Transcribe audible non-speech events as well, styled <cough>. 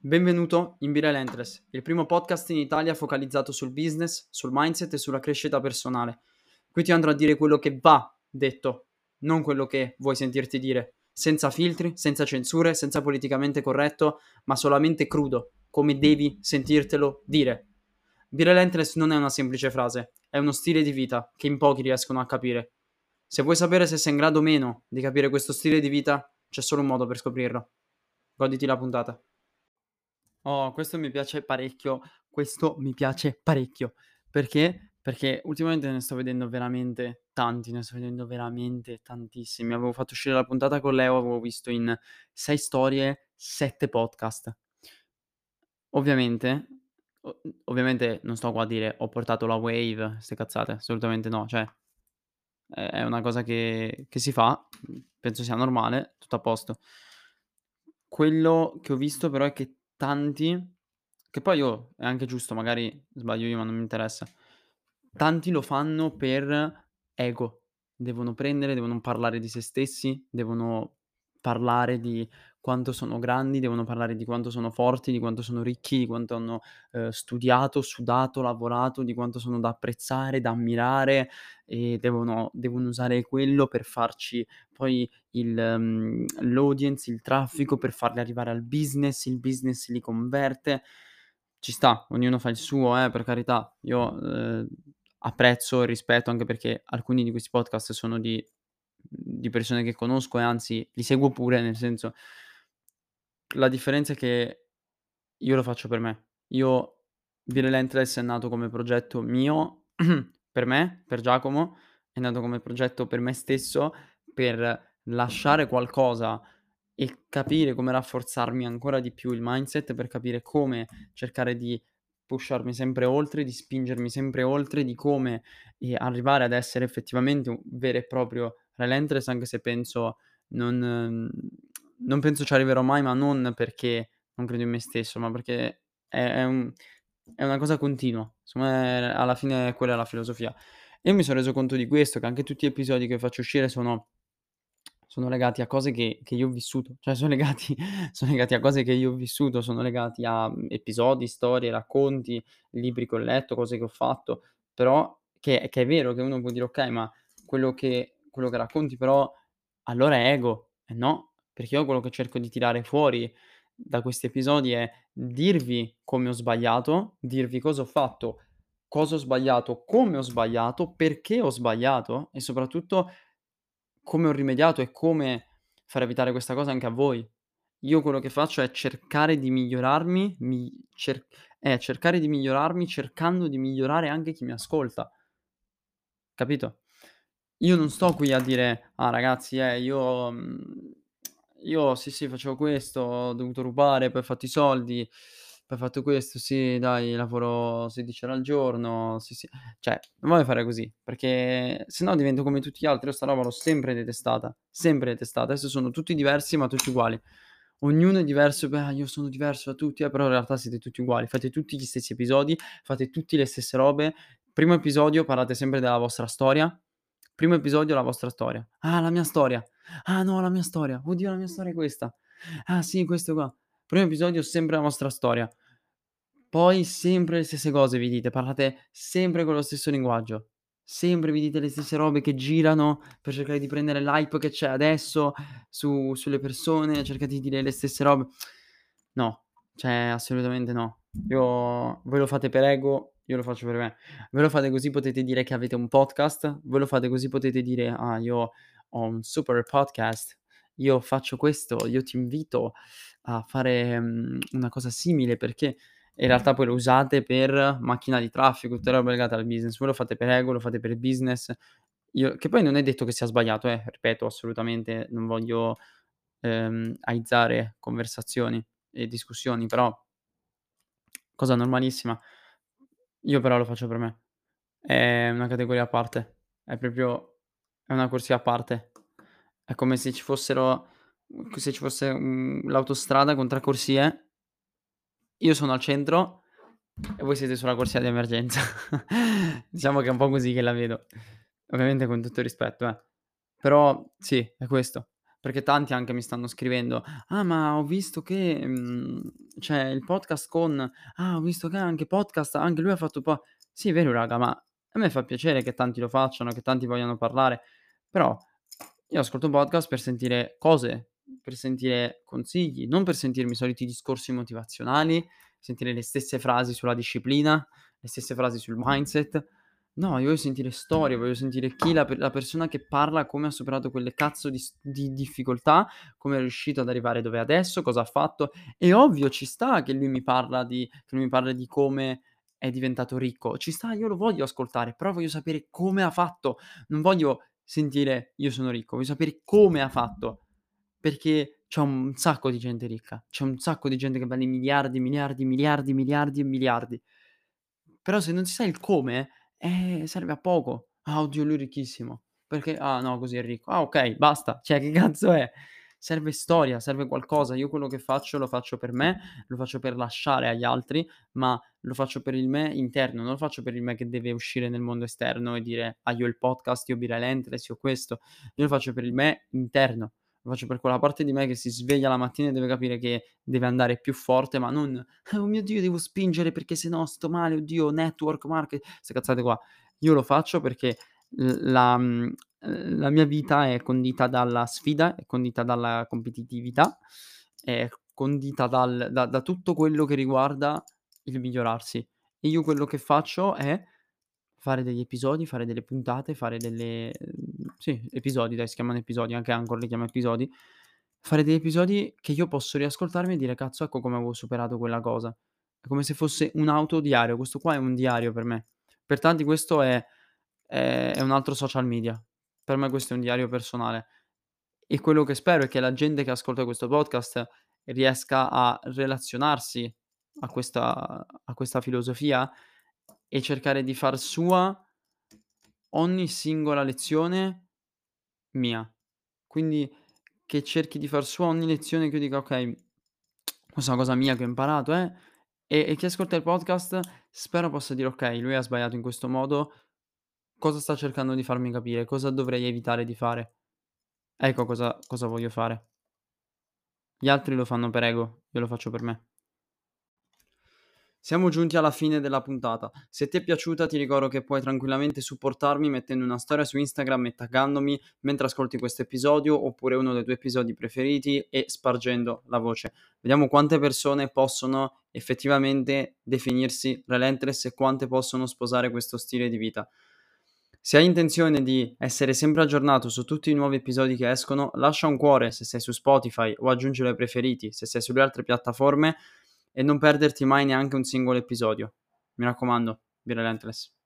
Benvenuto in Be Relentless, il primo podcast in Italia focalizzato sul business, sul mindset e sulla crescita personale. Qui ti andrò a dire quello che va detto, non quello che vuoi sentirti dire, senza filtri, senza censure, senza politicamente corretto, ma solamente crudo, come devi sentirtelo dire. Be Relentless non è una semplice frase, è uno stile di vita che in pochi riescono a capire. Se vuoi sapere se sei in grado o meno di capire questo stile di vita, c'è solo un modo per scoprirlo. Goditi la puntata. Oh, questo mi piace parecchio, questo mi piace parecchio. Perché? Perché ultimamente ne sto vedendo veramente tanti, ne sto vedendo veramente tantissimi. Avevo fatto uscire la puntata con Leo, avevo visto in 6 storie, 7 podcast. Ovviamente, ovviamente non sto qua a dire ho portato la wave, ste cazzate, assolutamente no, cioè è una cosa che, che si fa, penso sia normale, tutto a posto. Quello che ho visto però è che tanti, che poi oh, è anche giusto, magari sbaglio io, ma non mi interessa. Tanti lo fanno per ego. Devono prendere, devono parlare di se stessi, devono parlare di quanto sono grandi, devono parlare di quanto sono forti, di quanto sono ricchi, di quanto hanno, ehm, studiato, sudato, lavorato, di quanto sono da apprezzare, da ammirare e devono devono usare quello per farci poi il mhmm, l'audience, il traffico, per farli arrivare al business, il business li converte. Ci sta, ognuno fa il suo, eh, per carità. Io, ehm, apprezzo e rispetto anche perché alcuni di questi podcast sono di di persone che conosco e anzi li seguo pure, nel senso la differenza è che io lo faccio per me. Io Be Relentless è nato come progetto mio, <clears throat> per me, per Giacomo, è nato come progetto per me stesso, per lasciare qualcosa e capire come rafforzarmi ancora di più il mindset, per capire come cercare di pusharmi sempre oltre, di spingermi sempre oltre, di come, ehm, arrivare ad essere effettivamente un vero e proprio Relentless, anche se penso non mhmm, non penso ci arriverò mai, ma non perché non credo in me stesso, ma perché è è un è una cosa continua. Me alla fine quella è la filosofia. E mi son reso conto di questo, che anche tutti gli episodi che faccio uscire sono sono legati a cose che che io ho vissuto, cioè son legati <laughs> sono legati a cose che io ho vissuto, sono legati a, mhmm, episodi, storie, racconti, libri che ho letto, cose che ho fatto, però che che è vero che uno può dire: "Okay, ma quello che quello che racconti però allora è ego". No, perché io quello che cerco di tirare fuori da questi episodi è dirvi come ho sbagliato, dirvi cosa ho fatto, cosa ho sbagliato, come ho sbagliato, perché ho sbagliato e soprattutto come ho rimediato e come far evitare questa cosa anche a voi. Io quello che faccio è cercare di migliorarmi, mi cer è cercare di migliorarmi cercando di migliorare anche chi mi ascolta, capito? Io non sto qui a dire: "Ah ragazzi, eh, io mhmm, io sì, sì, facevo questo, ho dovuto rubare, poi ho fatto i soldi, poi ho fatto questo, sì dai, lavoro 16 ore al giorno, sì, sì". Cioè, non voglio fare così, perché se no divento come tutti gli altri. Io sta roba l'ho sempre detestata, sempre detestata. Adesso sono tutti diversi, ma tutti uguali. Ognuno è diverso, beh, io sono diverso da tutti, eh, però in realtà siete tutti uguali, fate tutti gli stessi episodi, fate tutti le stesse robe. Primo episodio parlate sempre della vostra storia. Primo episodio la vostra storia. "Ah, la mia storia. Ah no, la mia storia. Oddio, la mia storia è questa. Ah sì, questo qua." Primo episodio sempre la vostra storia. Poi sempre le stesse cose vi dite, parlate sempre con lo stesso linguaggio. Sempre vi dite le stesse robe che girano per cercare di prendere l'hype che c'è adesso su sulle persone, cercate di dire le stesse robe. No, cioè assolutamente no. Io voi lo fate per ego, io lo faccio per me. Voi lo fate così potete dire che avete un podcast, voi lo fate così potete dire: "Ah, io ho un super podcast, io faccio questo, io ti invito a fare, mhmm, una cosa simile", perché in realtà poi lo usate per macchina di traffico, tutte robe legate al business. Voi lo fate per ego, lo fate per business. Io che poi non è detto che sia sbagliato, eh, ripeto assolutamente, non voglio, ehm, aizzare conversazioni e discussioni, però cosa normalissima. Io però lo faccio per me. È una categoria a parte, è proprio è una corsia a parte. È come se ci fossero mhmm, se ci fosse, mhmm, l'autostrada con 3 corsie, io sono al centro e voi siete sulla corsia di emergenza. <laughs> Diciamo che è un po' così che la vedo. Ovviamente con tutto il rispetto, eh. Però sì, è questo. Perché tanti anche mi stanno scrivendo: "Ah, ma ho visto che, mhmm, c'è il podcast con: "Ah, ho visto che anche podcast, anche lui ha fatto po" sì, è vero raga, ma a me fa piacere che tanti lo facciano, che tanti vogliano parlare, però io ascolto podcast per sentire cose, per sentire consigli, non per sentirmi i soliti discorsi motivazionali, sentire le stesse frasi sulla disciplina, le stesse frasi sul mindset. No, io voglio sentire storie, voglio sentire chi la la persona che parla, come ha superato quelle cazzo di di difficoltà, come è riuscito ad arrivare dove è adesso, cosa ha fatto. E ovvio ci sta che lui mi parla di lui mi parli di come è diventato ricco. Ci sta, io lo voglio ascoltare, però voglio sapere come ha fatto. Non voglio sentire: "Io sono ricco", voglio sapere come ha fatto, perché c'è un sacco di gente ricca, c'è un sacco di gente che vale miliardi, miliardi, miliardi, miliardi e miliardi. Però se non si sa il come, eh, serve a poco. "Ah, oddio lui è ricchissimo." Perché? "Ah no, così è ricco." Ah okay, basta. Cioè che cazzo è? Serve storia, serve qualcosa. Io quello che faccio lo faccio per me, lo faccio per lasciare agli altri, ma lo faccio per il me interno, non lo faccio per il me che deve uscire nel mondo esterno e dire: "Ah, io il podcast, io ho Be Relentless, io questo." Io lo faccio per il me interno, lo faccio per quella parte di me che si sveglia la mattina e deve capire che deve andare più forte, ma non: "Oh mio Dio, devo spingere perché se no sto male, oddio, network market" 'ste cazzate qua. Io lo faccio perché la mhmm, la mia vita è condita dalla sfida, è condita dalla competitività, è condita dal da da tutto quello che riguarda il migliorarsi. E io quello che faccio è fare degli episodi, fare delle puntate, fare delle mhmm, sì, episodi dai, si chiamano episodi, anche Anchor li chiama episodi. Fare degli episodi che io posso riascoltarmi e dire: "Cazzo, ecco come avevo superato quella cosa." È come se fosse un autodiario, questo qua è un diario per me. Per tanti questo è è è un altro social media. Per me questo è un diario personale. E quello che spero è che la gente che ascolta questo podcast riesca a relazionarsi a questa a questa filosofia e cercare di far sua ogni singola lezione mia. Quindi che cerchi di far sua ogni lezione che io dica: "Okay, questa è una cosa mia che ho imparato, eh", e e chi ascolta il podcast spero possa dire: "Okay, lui ha sbagliato in questo modo, cosa sta cercando di farmi capire? Cosa dovrei evitare di fare?" Ecco cosa cosa voglio fare. Gli altri lo fanno per ego, io lo faccio per me. Siamo giunti alla fine della puntata. Se ti è piaciuta ti ricordo che puoi tranquillamente supportarmi mettendo una storia su Instagram e taggandomi mentre ascolti questo episodio oppure uno dei tuoi episodi preferiti e spargendo la voce. Vediamo quante persone possono effettivamente definirsi relentless e quante possono sposare questo stile di vita. Se hai intenzione di essere sempre aggiornato su tutti i nuovi episodi che escono, lascia un cuore se sei su Spotify o aggiungilo ai preferiti se sei sulle altre piattaforme e non perderti mai neanche un singolo episodio. Mi raccomando, be relentless.